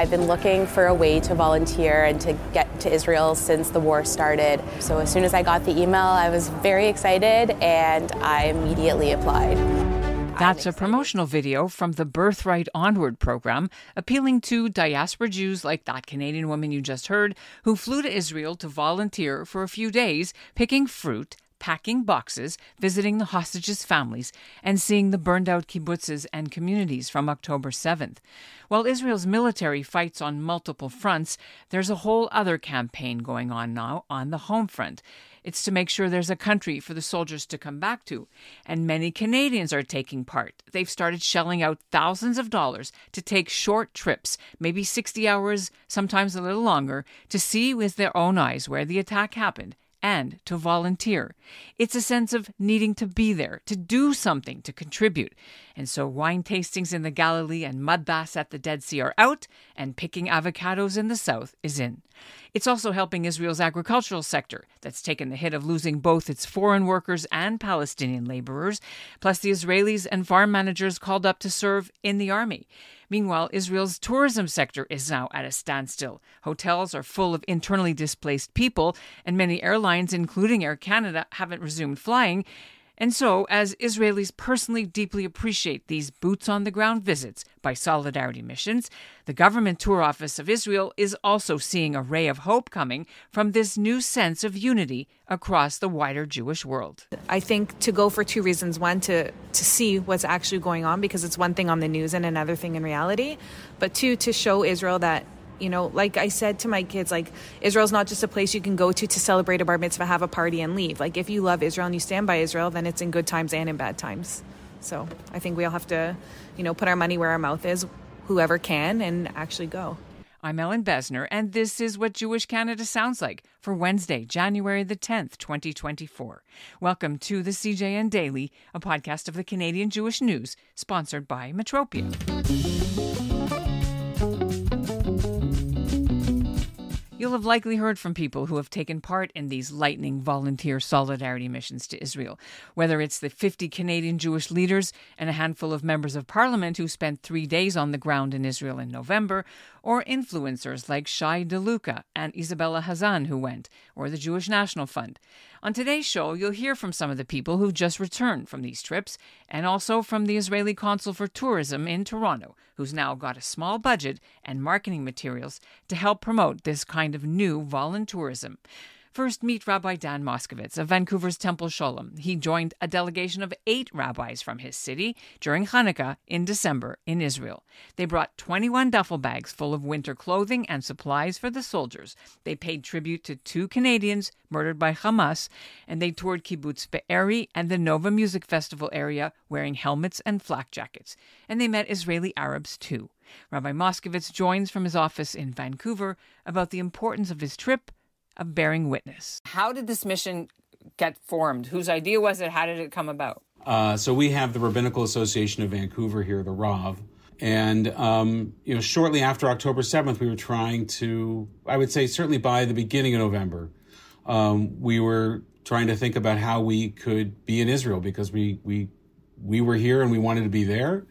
I've been looking for a way to volunteer and to get to Israel since the war started. So as soon as I got the email, I was very excited and I immediately applied. That's a promotional video from the Birthright Onward program, appealing to diaspora Jews like that Canadian woman you just heard, who flew to Israel to volunteer for a few days picking fruit packing boxes, visiting the hostages' families, and seeing the burned out kibbutzes and communities from October 7th. While Israel's military fights on multiple fronts, there's a whole other campaign going on now on the home front. It's to make sure there's a country for the soldiers to come back to. And many Canadians are taking part. They've started shelling out thousands of dollars to take short trips, maybe 60 hours, sometimes a little longer, to see with their own eyes where the attack happened and to volunteer. It's a sense of needing to be there, to do something, to contribute. And so wine tastings in the Galilee and mud baths at the Dead Sea are out, and picking avocados in the south is in. It's also helping Israel's agricultural sector, that's taken the hit of losing both its foreign workers and Palestinian laborers, plus the Israelis and farm managers called up to serve in the army. Meanwhile, Israel's tourism sector is now at a standstill. Hotels are full of internally displaced people, and many airlines, including Air Canada, haven't resumed flying. And so, as Israelis personally deeply appreciate these boots on the ground visits by Solidarity Missions, the government tour office of Israel is also seeing a ray of hope coming from this new sense of unity across the wider Jewish world. I think to go for two reasons. One, to, to see what's actually going on, because it's one thing on the news and another thing in reality. But two, to show Israel that you know, like I said to my kids, like Israel's not just a place you can go to to celebrate a bar mitzvah, have a party, and leave. Like if you love Israel and you stand by Israel, then it's in good times and in bad times. So I think we all have to, you know, put our money where our mouth is, whoever can, and actually go. I'm Ellin Bessner, and this is what Jewish Canada sounds like for Wednesday, January the 10th, 2024. Welcome to the CJN Daily, a podcast of the Canadian Jewish News, sponsored by Metropia. You'll have likely heard from people who have taken part in these lightning volunteer solidarity missions to Israel, whether it's the 50 Canadian Jewish leaders and a handful of members of parliament who spent three days on the ground in Israel in November, or influencers like Shai DeLuca and Isabella Hazan who went, or the Jewish National Fund. On today's show, you'll hear from some of the people who've just returned from these trips, and also from the Israeli consul for tourism in Toronto, who's now got a small budget and marketing materials to help promote this kind of new voluntourism. First, meet Rabbi Dan Moskovitz of Vancouver's Temple Sholom. He joined a delegation of eight rabbis from his city during Hanukkah in December in Israel. They brought 21 duffel bags full of winter clothing and supplies for the soldiers. They paid tribute to two Canadians murdered by Hamas, and they toured Kibbutz Be'eri and the Nova Music Festival area wearing helmets and flak jackets. And they met Israeli Arabs too. Rabbi Moskovitz joins from his office in Vancouver about the importance of his trip of bearing witness. How did this mission get formed? Whose idea was it? How did it come about? Uh, so we have the Rabbinical Association of Vancouver here, the RAV. And, um, you know, shortly after October 7th, we were trying to, I would say certainly by the beginning of November, um, we were trying to think about how we could be in Israel because we, we, we were here and we wanted to be there.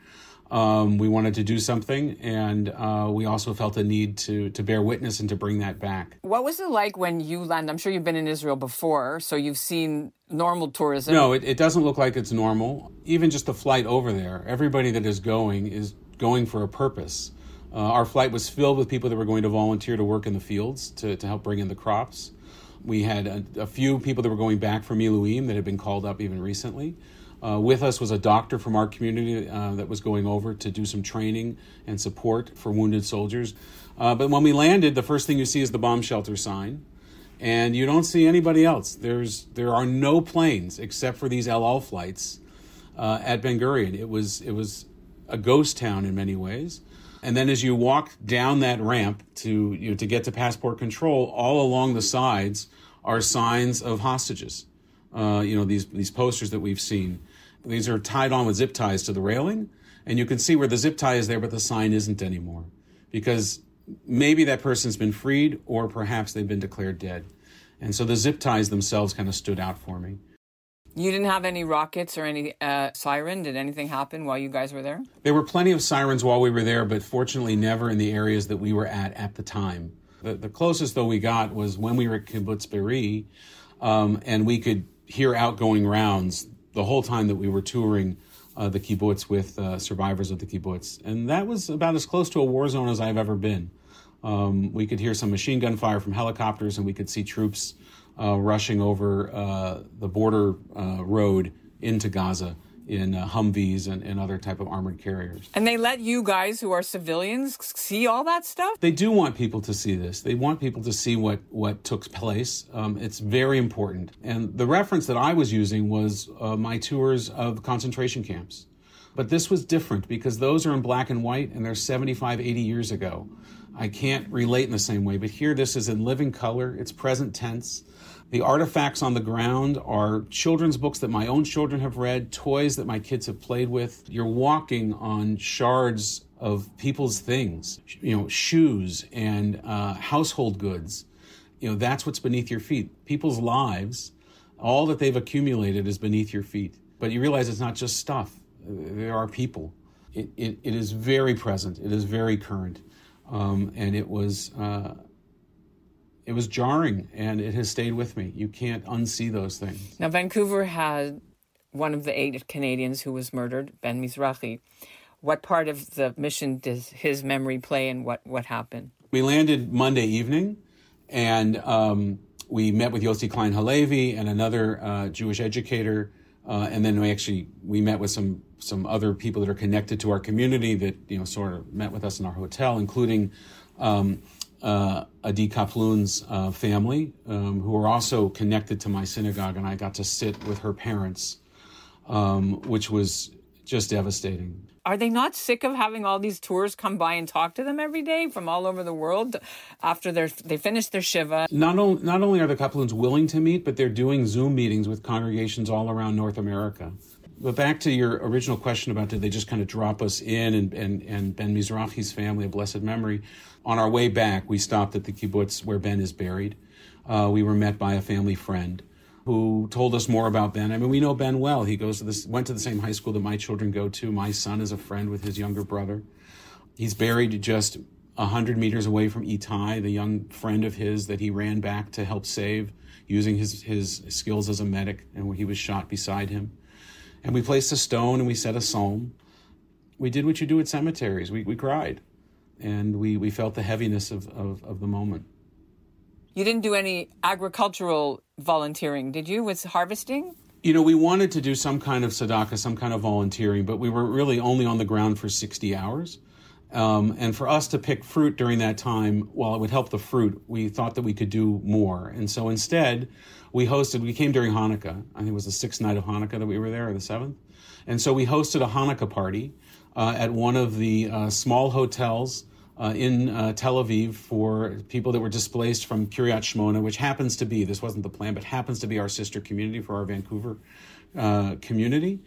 Um, we wanted to do something, and uh, we also felt a need to to bear witness and to bring that back. What was it like when you landed? I'm sure you've been in Israel before, so you've seen normal tourism. No, it, it doesn't look like it's normal. Even just the flight over there, everybody that is going is going for a purpose. Uh, our flight was filled with people that were going to volunteer to work in the fields to, to help bring in the crops. We had a, a few people that were going back from Miluim that had been called up even recently. Uh, with us was a doctor from our community uh, that was going over to do some training and support for wounded soldiers. Uh, but when we landed, the first thing you see is the bomb shelter sign, and you don't see anybody else. There's there are no planes except for these El Al flights uh, at Ben Gurion. It was it was a ghost town in many ways. And then as you walk down that ramp to you know, to get to passport control, all along the sides are signs of hostages. Uh, you know these these posters that we've seen. These are tied on with zip ties to the railing, and you can see where the zip tie is there, but the sign isn't anymore because maybe that person's been freed or perhaps they've been declared dead. And so the zip ties themselves kind of stood out for me. You didn't have any rockets or any uh, siren. Did anything happen while you guys were there? There were plenty of sirens while we were there, but fortunately, never in the areas that we were at at the time. The, the closest, though, we got was when we were at Kibbutz Be'eri, um, and we could hear outgoing rounds the whole time that we were touring uh, the kibbutz with uh, survivors of the kibbutz. And that was about as close to a war zone as I've ever been. Um, we could hear some machine gun fire from helicopters, and we could see troops uh, rushing over uh, the border uh, road into Gaza in uh, Humvees and, and, other type of armored carriers. And they let you guys who are civilians see all that stuff? They do want people to see this. They want people to see what, what took place. Um, it's very important. And the reference that I was using was uh, my tours of concentration camps. But this was different because those are in black and white and they're 75, 80 years ago. I can't relate in the same way, but here this is in living color, it's present tense. The artifacts on the ground are children's books that my own children have read, toys that my kids have played with. You're walking on shards of people's things, you know, shoes and uh, household goods. You know, that's what's beneath your feet. People's lives, all that they've accumulated is beneath your feet. But you realize it's not just stuff, there are people. It, it, it is very present, it is very current. Um, and it was. Uh, it was jarring and it has stayed with me. You can't unsee those things. Now, Vancouver had one of the eight Canadians who was murdered, Ben Mizrachi. What part of the mission does his memory play and what, what happened? We landed Monday evening and um, we met with Yossi Klein Halevi and another uh, Jewish educator. Uh, and then we actually we met with some some other people that are connected to our community that you know sort of met with us in our hotel, including um, uh, Adi Kaploun's uh, family, um, who are also connected to my synagogue, and I got to sit with her parents, um, which was just devastating. Are they not sick of having all these tours come by and talk to them every day from all over the world after they they finish their shiva? Not, not only are the Kaplouns willing to meet, but they're doing Zoom meetings with congregations all around North America. But back to your original question about did they just kind of drop us in and, and, and Ben Mizrachi's family of blessed memory. On our way back, we stopped at the kibbutz where Ben is buried. Uh, we were met by a family friend who told us more about Ben. I mean, we know Ben well. He goes to this, went to the same high school that my children go to. My son is a friend with his younger brother. He's buried just a hundred meters away from Itai, the young friend of his that he ran back to help save using his, his skills as a medic, and he was shot beside him. And we placed a stone and we said a psalm. We did what you do at cemeteries. We, we cried and we, we felt the heaviness of, of, of the moment. You didn't do any agricultural volunteering, did you, with harvesting? You know, we wanted to do some kind of tzedakah, some kind of volunteering, but we were really only on the ground for 60 hours. Um, and for us to pick fruit during that time, while it would help the fruit, we thought that we could do more. And so instead, we hosted, we came during Hanukkah. I think it was the sixth night of Hanukkah that we were there, or the seventh. And so we hosted a Hanukkah party uh, at one of the uh, small hotels uh, in uh, Tel Aviv for people that were displaced from Kiryat Shmona, which happens to be, this wasn't the plan, but happens to be our sister community for our Vancouver uh, community.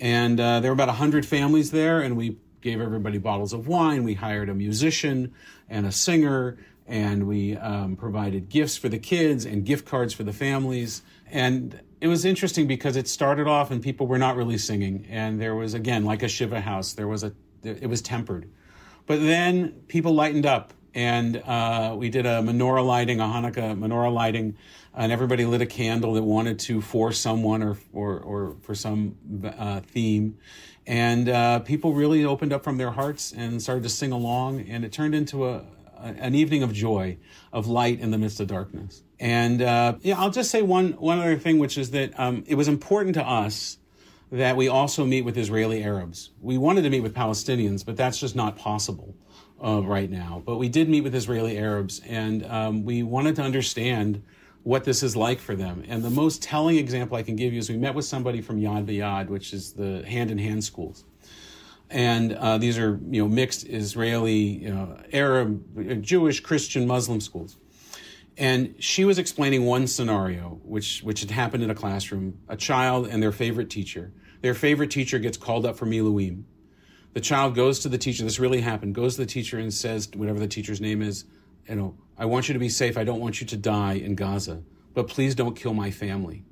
And uh, there were about 100 families there, and we gave everybody bottles of wine. We hired a musician and a singer, and we um, provided gifts for the kids and gift cards for the families. And it was interesting because it started off and people were not really singing, and there was again like a shiva house. There was a it was tempered, but then people lightened up, and uh, we did a menorah lighting, a Hanukkah menorah lighting, and everybody lit a candle that wanted to for someone or or, or for some uh, theme and uh, people really opened up from their hearts and started to sing along, and it turned into a, a an evening of joy, of light in the midst of darkness. And uh, yeah, I'll just say one one other thing, which is that um, it was important to us that we also meet with Israeli Arabs. We wanted to meet with Palestinians, but that's just not possible uh, right now. But we did meet with Israeli Arabs, and um, we wanted to understand what this is like for them. And the most telling example I can give you is we met with somebody from Yad V'Yad, which is the hand-in-hand schools. And uh, these are, you know, mixed Israeli, you know, Arab, Jewish, Christian, Muslim schools. And she was explaining one scenario, which, which had happened in a classroom, a child and their favorite teacher. Their favorite teacher gets called up for Miluim. The child goes to the teacher, this really happened, goes to the teacher and says, whatever the teacher's name is, you know, I want you to be safe. I don't want you to die in Gaza, but please don't kill my family.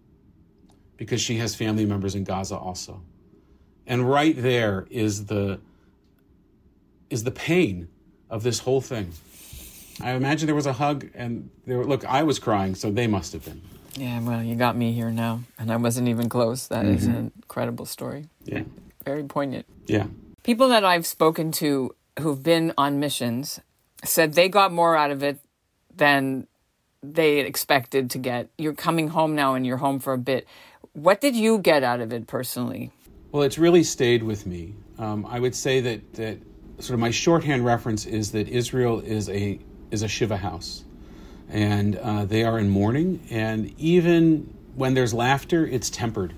because she has family members in Gaza also. And right there is the is the pain of this whole thing. I imagine there was a hug and there look, I was crying, so they must have been. Yeah, well, you got me here now, and I wasn't even close. That mm-hmm. is an incredible story. Yeah. Very poignant. Yeah. People that I've spoken to who've been on missions said they got more out of it than they expected to get. You're coming home now and you're home for a bit. What did you get out of it personally? Well, it's really stayed with me. Um, I would say that, that sort of my shorthand reference is that Israel is a is a shiva house, and uh, they are in mourning. And even when there's laughter, it's tempered.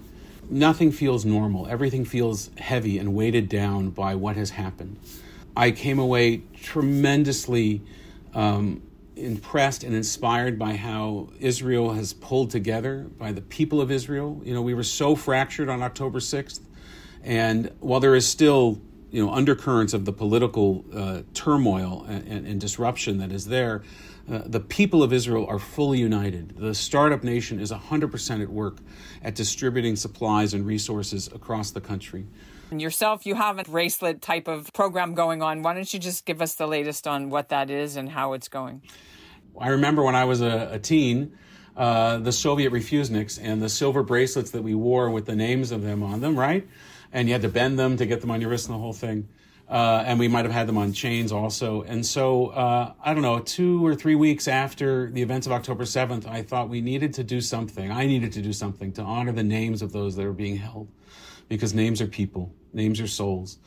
Nothing feels normal. Everything feels heavy and weighted down by what has happened. I came away tremendously um, impressed and inspired by how Israel has pulled together, by the people of Israel. You know, we were so fractured on October 6th. And while there is still, you know, undercurrents of the political uh, turmoil and, and, and, disruption that is there, uh, the people of Israel are fully united. The startup nation is 100% at work at distributing supplies and resources across the country. And yourself, you have a bracelet type of program going on. Why don't you just give us the latest on what that is and how it's going? I remember when I was a, a teen, uh, the Soviet refuseniks and the silver bracelets that we wore with the names of them on them, right? And you had to bend them to get them on your wrist and the whole thing. Uh, and we might have had them on chains also. And so, uh, I don't know, two or three weeks after the events of October 7th, I thought we needed to do something. I needed to do something to honor the names of those that are being held because names are people, names are souls.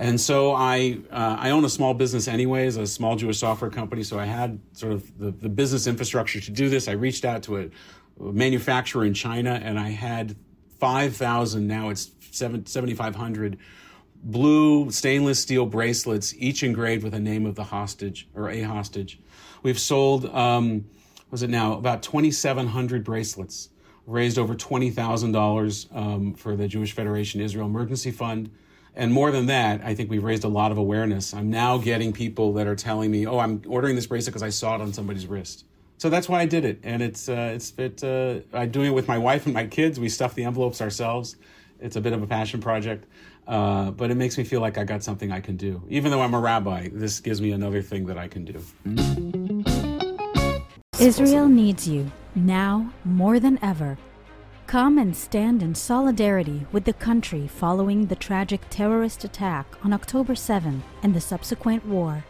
And so I uh, I own a small business anyways, a small Jewish software company. So I had sort of the, the business infrastructure to do this. I reached out to a, manufacturer in China, and I had five thousand. Now it's 7,500 blue stainless steel bracelets, each engraved with a name of the hostage or a hostage. We've sold um, was it now about 2,700 bracelets. Raised over twenty thousand um, dollars for the Jewish Federation Israel Emergency Fund and more than that, I think we've raised a lot of awareness. I'm now getting people that are telling me, "Oh, I'm ordering this bracelet because I saw it on somebody's wrist." So that's why I did it, and it's uh, it's it. Uh, I'm doing it with my wife and my kids. We stuff the envelopes ourselves. It's a bit of a passion project, uh, but it makes me feel like I got something I can do. Even though I'm a rabbi, this gives me another thing that I can do. Israel needs you now more than ever. Come and stand in solidarity with the country following the tragic terrorist attack on October 7 and the subsequent war.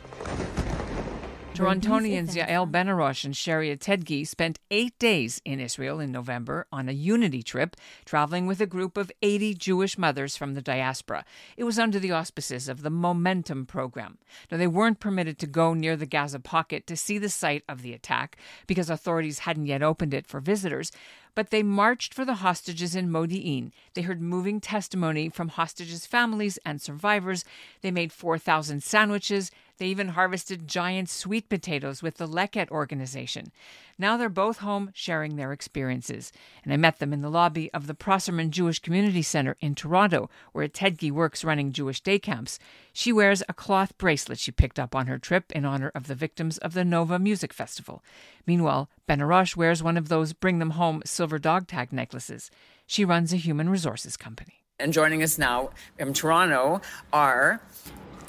Torontonians Yael Benarroch and Sherri Ettedgui spent eight days in Israel in November on a unity trip, traveling with a group of 80 Jewish mothers from the diaspora. It was under the auspices of the Momentum program. Now, they weren't permitted to go near the Gaza pocket to see the site of the attack because authorities hadn't yet opened it for visitors, but they marched for the hostages in Modi'in. They heard moving testimony from hostages' families and survivors. They made 4,000 sandwiches. They even harvested giant sweet potatoes with the Leket organization. Now they're both home sharing their experiences. And I met them in the lobby of the Prosserman Jewish Community Center in Toronto, where Ettedgui works running Jewish day camps. She wears a cloth bracelet she picked up on her trip in honor of the victims of the Nova Music Festival. Meanwhile, Benarroch wears one of those bring them home silver dog tag necklaces. She runs a human resources company. And joining us now from Toronto are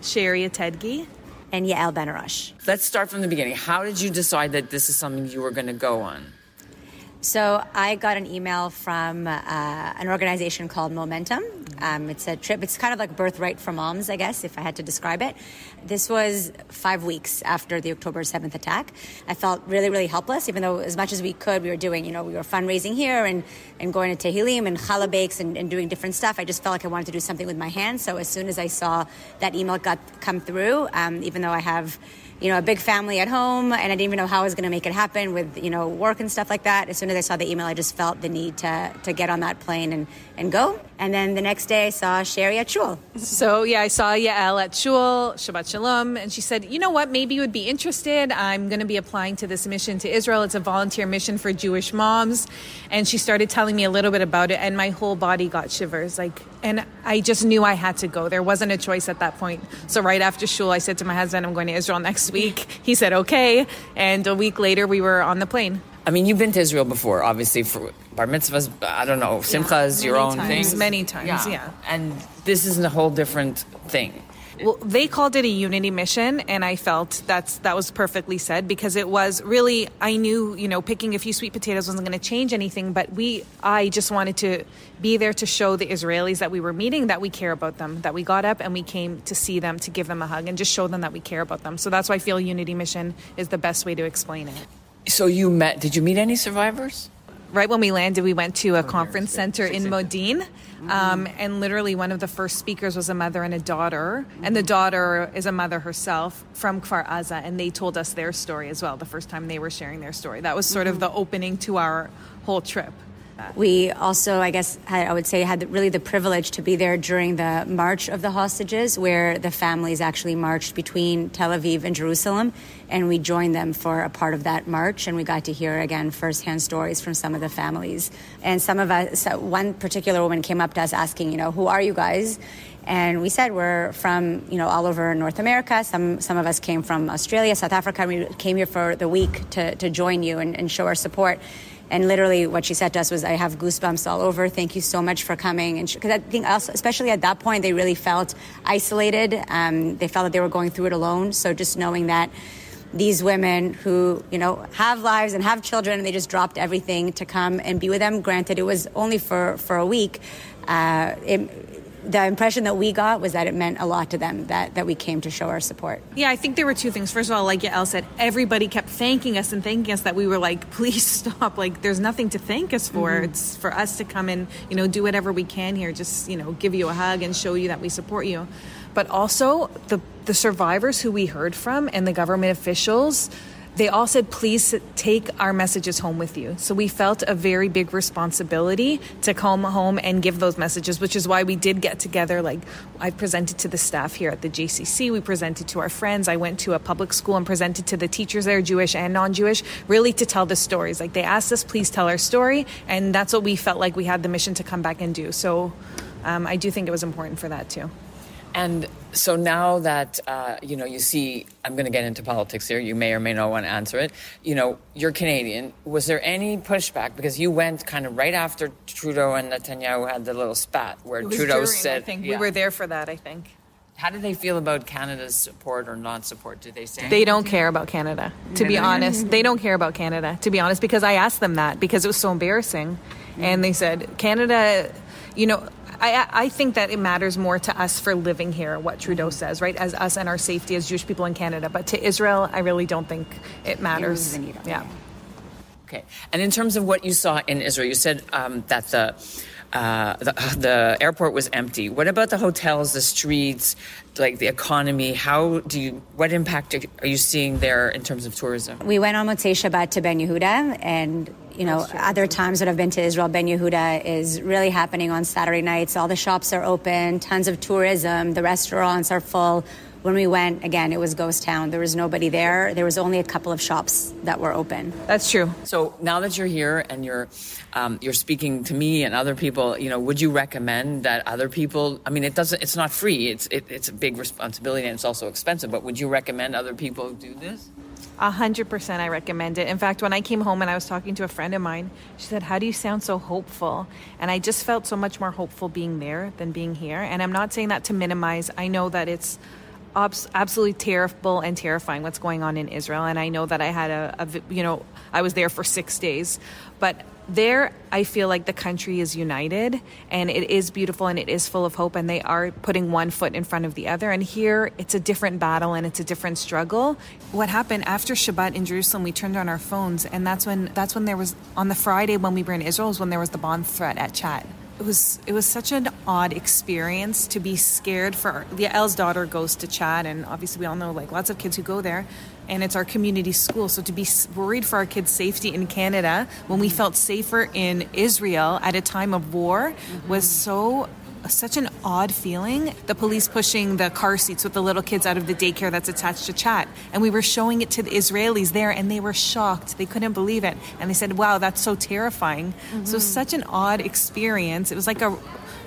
Sherri Ettedgui and Yael Benarroch. Let's start from the beginning. How did you decide that this is something you were going to go on? So I got an email from uh, an organization called Momentum. Um, it's a trip. It's kind of like birthright for moms, I guess, if I had to describe it. This was five weeks after the October 7th attack. I felt really, really helpless, even though as much as we could, we were doing, you know, we were fundraising here and, and going to Tehillim and challah bakes and, and doing different stuff. I just felt like I wanted to do something with my hands. So as soon as I saw that email got come through, um, even though I have you know, a big family at home, and I didn't even know how I was going to make it happen with, you know, work and stuff like that. As soon as I saw the email, I just felt the need to, to get on that plane and, and go. And then the next day, I saw Sherri at Shul. So, yeah, I saw Yael at Shul, Shabbat Shalom, and she said, you know what, maybe you would be interested. I'm going to be applying to this mission to Israel. It's a volunteer mission for Jewish moms. And she started telling me a little bit about it, and my whole body got shivers. Like, and I just knew I had to go. There wasn't a choice at that point. So, right after Shul, I said to my husband, I'm going to Israel next week. He said, okay. And a week later, we were on the plane. I mean, you've been to Israel before, obviously for bar mitzvahs. I don't know, simchas, your own times, thing. many times, yeah. And this is a whole different thing. Well, they called it a unity mission, and I felt that's that was perfectly said because it was really. I knew, you know, picking a few sweet potatoes wasn't going to change anything, but we, I just wanted to be there to show the Israelis that we were meeting that we care about them, that we got up and we came to see them, to give them a hug, and just show them that we care about them. So that's why I feel unity mission is the best way to explain it. So you met? Did you meet any survivors? right when we landed, we went to a oh, conference center in Modi'in. Um, mm-hmm. and literally, one of the first speakers was a mother and a daughter. And the mm-hmm. daughter is a mother herself from Kfar Aza. And they told us their story as well, the first time they were sharing their story. That was sort of mm-hmm. the opening to our whole trip. We also, I guess, had, I would say, had really the privilege to be there during the March of the Hostages, where the families actually marched between Tel Aviv and Jerusalem, and we joined them for a part of that march, and we got to hear again firsthand stories from some of the families. And some of us, one particular woman came up to us asking, you know, who are you guys? And we said we're from, you know, all over North America. Some some of us came from Australia, South Africa. We came here for the week to, to join you and, and show our support. And literally, what she said to us was, "I have goosebumps all over. Thank you so much for coming." And because I think, also, especially at that point, they really felt isolated. Um, they felt that they were going through it alone. So just knowing that these women who you know have lives and have children, and they just dropped everything to come and be with them. Granted, it was only for for a week. Uh, it, the impression that we got was that it meant a lot to them that, that we came to show our support. Yeah, I think there were two things. First of all, like Yael said, everybody kept thanking us and thanking us that we were like, please stop. Like, there's nothing to thank us for. Mm-hmm. It's for us to come and, you know, do whatever we can here, just, you know, give you a hug and show you that we support you. But also, the, the survivors who we heard from and the government officials they all said, please take our messages home with you. So we felt a very big responsibility to come home and give those messages, which is why we did get together. Like I presented to the staff here at the JCC, we presented to our friends. I went to a public school and presented to the teachers there, Jewish and non Jewish, really to tell the stories. Like they asked us, please tell our story. And that's what we felt like we had the mission to come back and do. So um, I do think it was important for that too. And so now that uh, you know, you see, I'm going to get into politics here. You may or may not want to answer it. You know, you're Canadian. Was there any pushback because you went kind of right after Trudeau and Netanyahu had the little spat where Trudeau during, said, "I think yeah. we were there for that." I think. How did they feel about Canada's support or non-support? Did they say they don't care about Canada? To be honest, they don't care about Canada. To be honest, because I asked them that because it was so embarrassing, and they said Canada. You know, I, I think that it matters more to us for living here what Trudeau says, right? As us and our safety as Jewish people in Canada. But to Israel, I really don't think it matters. It yeah. Okay. And in terms of what you saw in Israel, you said um, that the, uh, the, the airport was empty. What about the hotels, the streets, like the economy? How do you? What impact are you seeing there in terms of tourism? We went on Motzei Shabbat to Ben Yehuda, and you know, other times that I've been to Israel, Ben Yehuda is really happening on Saturday nights. All the shops are open, tons of tourism, the restaurants are full. When we went, again, it was ghost town. There was nobody there. There was only a couple of shops that were open. That's true. So now that you're here and you're um, you're speaking to me and other people, you know, would you recommend that other people? I mean, it doesn't. It's not free. It's it, it's a big responsibility and it's also expensive. But would you recommend other people do this? A hundred percent, I recommend it. In fact, when I came home and I was talking to a friend of mine, she said, "How do you sound so hopeful?" And I just felt so much more hopeful being there than being here. And I'm not saying that to minimize. I know that it's absolutely terrible and terrifying what's going on in Israel, and I know that I had a, a you know, I was there for six days, but there I feel like the country is united and it is beautiful and it is full of hope and they are putting one foot in front of the other. And here it's a different battle and it's a different struggle. What happened after Shabbat in Jerusalem we turned on our phones and that's when that's when there was on the Friday when we were in Israel was when there was the bomb threat at CHAT. It was it was such an odd experience to be scared for the Yael's daughter goes to CHAT and obviously we all know like lots of kids who go there and it's our community school. So to be worried for our kids' safety in Canada when we felt safer in Israel at a time of war mm-hmm. was so such an odd feeling. The police pushing the car seats with the little kids out of the daycare that's attached to CHAT. And we were showing it to the Israelis there, and they were shocked. They couldn't believe it. And they said, wow, that's so terrifying. Mm-hmm. So, such an odd experience. It was like a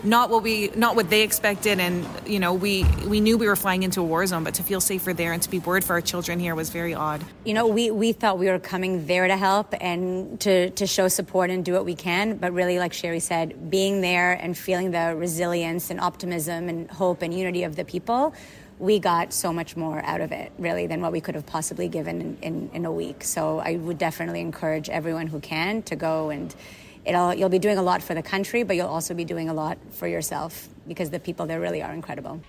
not what we not what they expected and you know we we knew we were flying into a war zone but to feel safer there and to be worried for our children here was very odd you know we we thought we were coming there to help and to to show support and do what we can but really like sherri said being there and feeling the resilience and optimism and hope and unity of the people we got so much more out of it, really, than what we could have possibly given in, in, in, a week. So I would definitely encourage everyone who can to go and it'll you'll be doing a lot for the country, but you'll also be doing a lot for yourself because the people there really are incredible.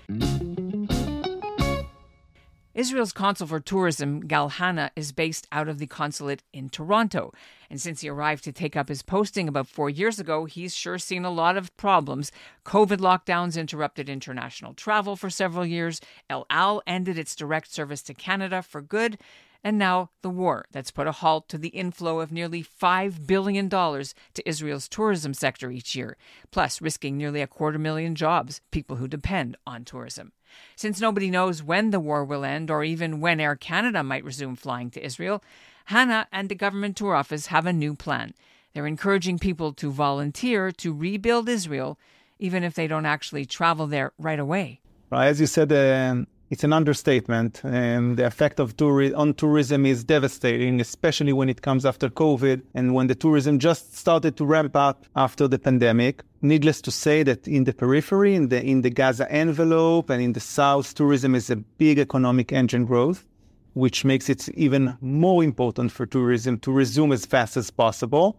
Israel's consul for tourism, Gal Hana, is based out of the consulate in Toronto. And since he arrived to take up his posting about four years ago, he's sure seen a lot of problems. COVID lockdowns interrupted international travel for several years. El Al ended its direct service to Canada for good and now the war that's put a halt to the inflow of nearly $5 billion to Israel's tourism sector each year, plus risking nearly a quarter million jobs, people who depend on tourism. Since nobody knows when the war will end or even when Air Canada might resume flying to Israel, Hana and the government tour office have a new plan. They're encouraging people to volunteer to rebuild Israel, even if they don't actually travel there right away. As you said, uh, it's an understatement. And the effect of touri- on tourism is devastating, especially when it comes after COVID and when the tourism just started to ramp up after the pandemic. Needless to say that in the periphery, in the in the Gaza envelope and in the south, tourism is a big economic engine growth, which makes it even more important for tourism to resume as fast as possible.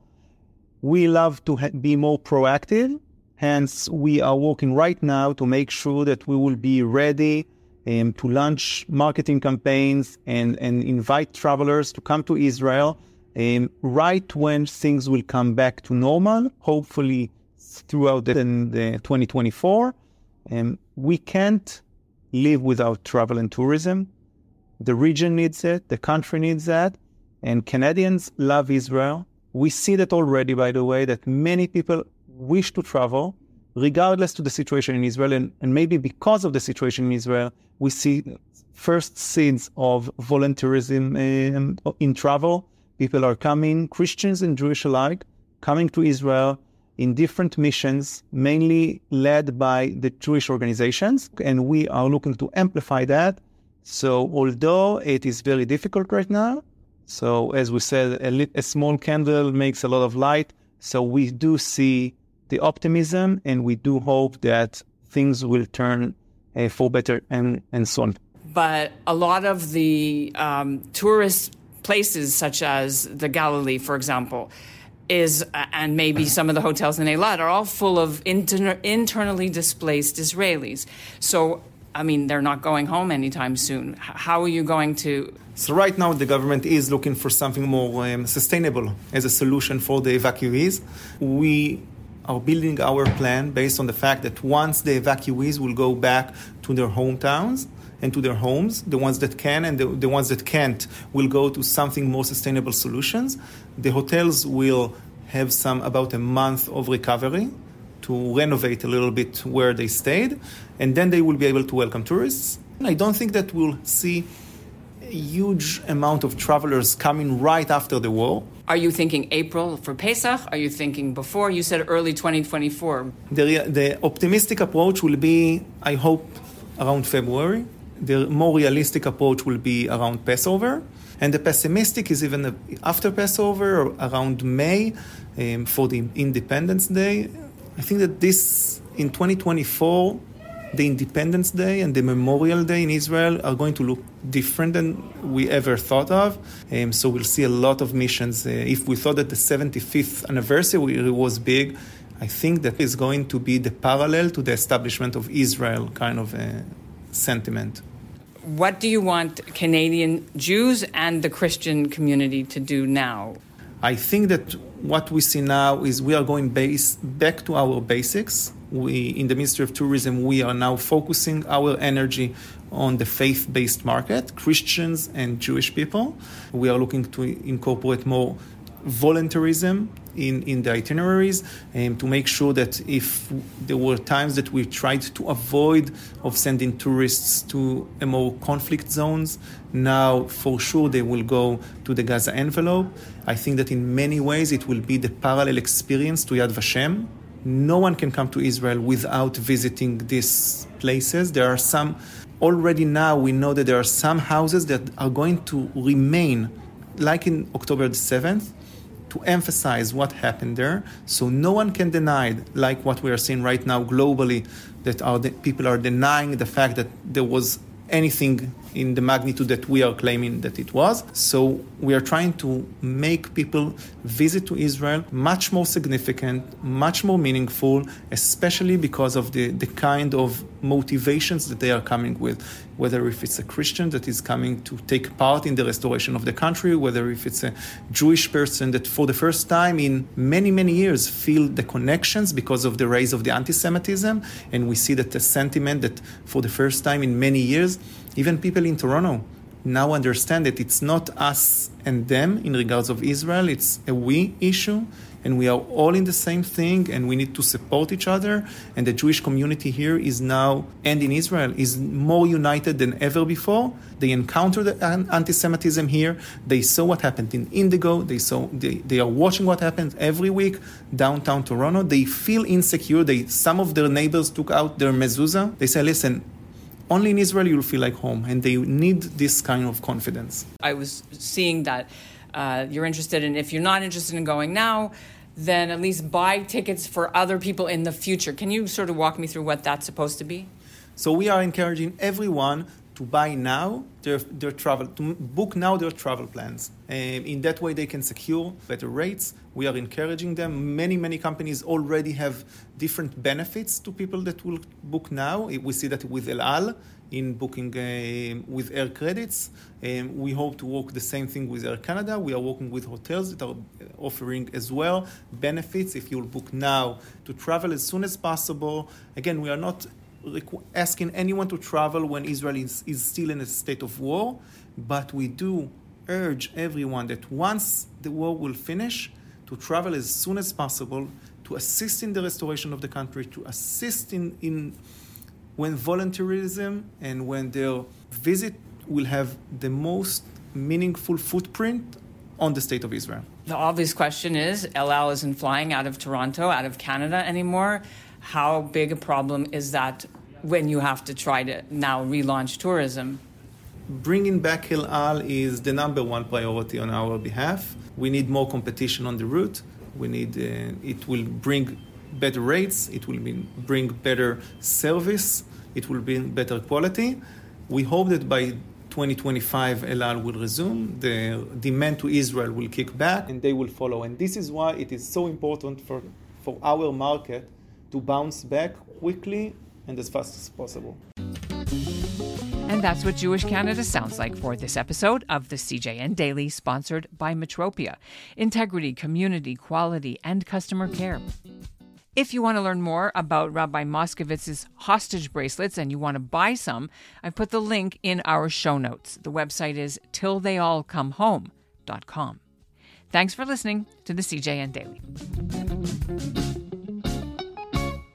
We love to ha- be more proactive. Hence, we are working right now to make sure that we will be ready um, to launch marketing campaigns and, and invite travelers to come to Israel um, right when things will come back to normal, hopefully throughout the, the 2024. Um, we can't live without travel and tourism. The region needs it, the country needs that, and Canadians love Israel. We see that already, by the way, that many people wish to travel regardless to the situation in Israel, and, and maybe because of the situation in Israel, we see first seeds of volunteerism in, in travel. People are coming, Christians and Jewish alike, coming to Israel in different missions, mainly led by the Jewish organizations, and we are looking to amplify that. So, although it is very difficult right now, so as we said, a, lit, a small candle makes a lot of light. So, we do see the optimism, and we do hope that things will turn uh, for better and, and so on. But a lot of the um, tourist places, such as the Galilee, for example, is and maybe some of the hotels in Eilat are all full of inter- internally displaced Israelis. So, I mean, they're not going home anytime soon. How are you going to? So right now, the government is looking for something more um, sustainable as a solution for the evacuees. We are building our plan based on the fact that once the evacuees will go back to their hometowns and to their homes, the ones that can and the, the ones that can't will go to something more sustainable solutions. The hotels will have some about a month of recovery to renovate a little bit where they stayed, and then they will be able to welcome tourists. I don't think that we'll see a huge amount of travelers coming right after the war. Are you thinking April for Pesach? Are you thinking before? You said early 2024. The, the optimistic approach will be, I hope, around February. The more realistic approach will be around Passover. And the pessimistic is even after Passover, or around May, um, for the Independence Day. I think that this, in 2024, the Independence Day and the Memorial Day in Israel are going to look different than we ever thought of. Um, so we'll see a lot of missions. Uh, if we thought that the 75th anniversary was big, I think that is going to be the parallel to the establishment of Israel kind of uh, sentiment. What do you want Canadian Jews and the Christian community to do now? I think that what we see now is we are going base, back to our basics we in the Ministry of Tourism we are now focusing our energy on the faith-based market, Christians and Jewish people. We are looking to incorporate more voluntarism in, in the itineraries um, to make sure that if there were times that we tried to avoid of sending tourists to a more conflict zones, now for sure they will go to the Gaza envelope. I think that in many ways it will be the parallel experience to Yad Vashem. No one can come to Israel without visiting these places. There are some already now we know that there are some houses that are going to remain like in October the 7th to emphasize what happened there so no one can deny like what we are seeing right now globally that are people are denying the fact that there was anything in the magnitude that we are claiming that it was. So we are trying to make people visit to Israel much more significant, much more meaningful, especially because of the, the kind of motivations that they are coming with. Whether if it's a Christian that is coming to take part in the restoration of the country, whether if it's a Jewish person that for the first time in many, many years feel the connections because of the rise of the anti-Semitism. And we see that the sentiment that for the first time in many years, even people in Toronto now understand that it's not us and them in regards of Israel, it's a we issue, and we are all in the same thing, and we need to support each other. And the Jewish community here is now, and in Israel, is more united than ever before. They encountered anti-Semitism here. They saw what happened in Indigo. They saw they, they are watching what happens every week downtown Toronto. They feel insecure. They some of their neighbors took out their mezuzah. They say, listen, only in Israel you'll feel like home, and they need this kind of confidence. I was seeing that uh, you're interested in, if you're not interested in going now, then at least buy tickets for other people in the future. Can you sort of walk me through what that's supposed to be? So we are encouraging everyone to buy now their, their travel, to book now their travel plans. Um, in that way, they can secure better rates. We are encouraging them. Many, many companies already have different benefits to people that will book now. We see that with El Al in booking uh, with air credits. Um, we hope to work the same thing with Air Canada. We are working with hotels that are offering as well benefits if you'll book now to travel as soon as possible. Again, we are not asking anyone to travel when Israel is, is still in a state of war, but we do urge everyone that once the war will finish, to travel as soon as possible, to assist in the restoration of the country, to assist in, in when volunteerism and when their visit will have the most meaningful footprint on the state of Israel. The obvious question is El Al isn't flying out of Toronto, out of Canada anymore. How big a problem is that when you have to try to now relaunch tourism? Bringing back El Al is the number one priority on our behalf. We need more competition on the route. We need uh, it will bring better rates. It will bring better service. It will bring better quality. We hope that by 2025 El Al will resume. The demand to Israel will kick back, and they will follow. And this is why it is so important for for our market to bounce back quickly and as fast as possible. And that's what Jewish Canada sounds like for this episode of the CJN Daily, sponsored by Metropia Integrity, Community, Quality, and Customer Care. If you want to learn more about Rabbi Moskovitz's hostage bracelets and you want to buy some, I've put the link in our show notes. The website is tilltheyallcomehome.com. Thanks for listening to the CJN Daily.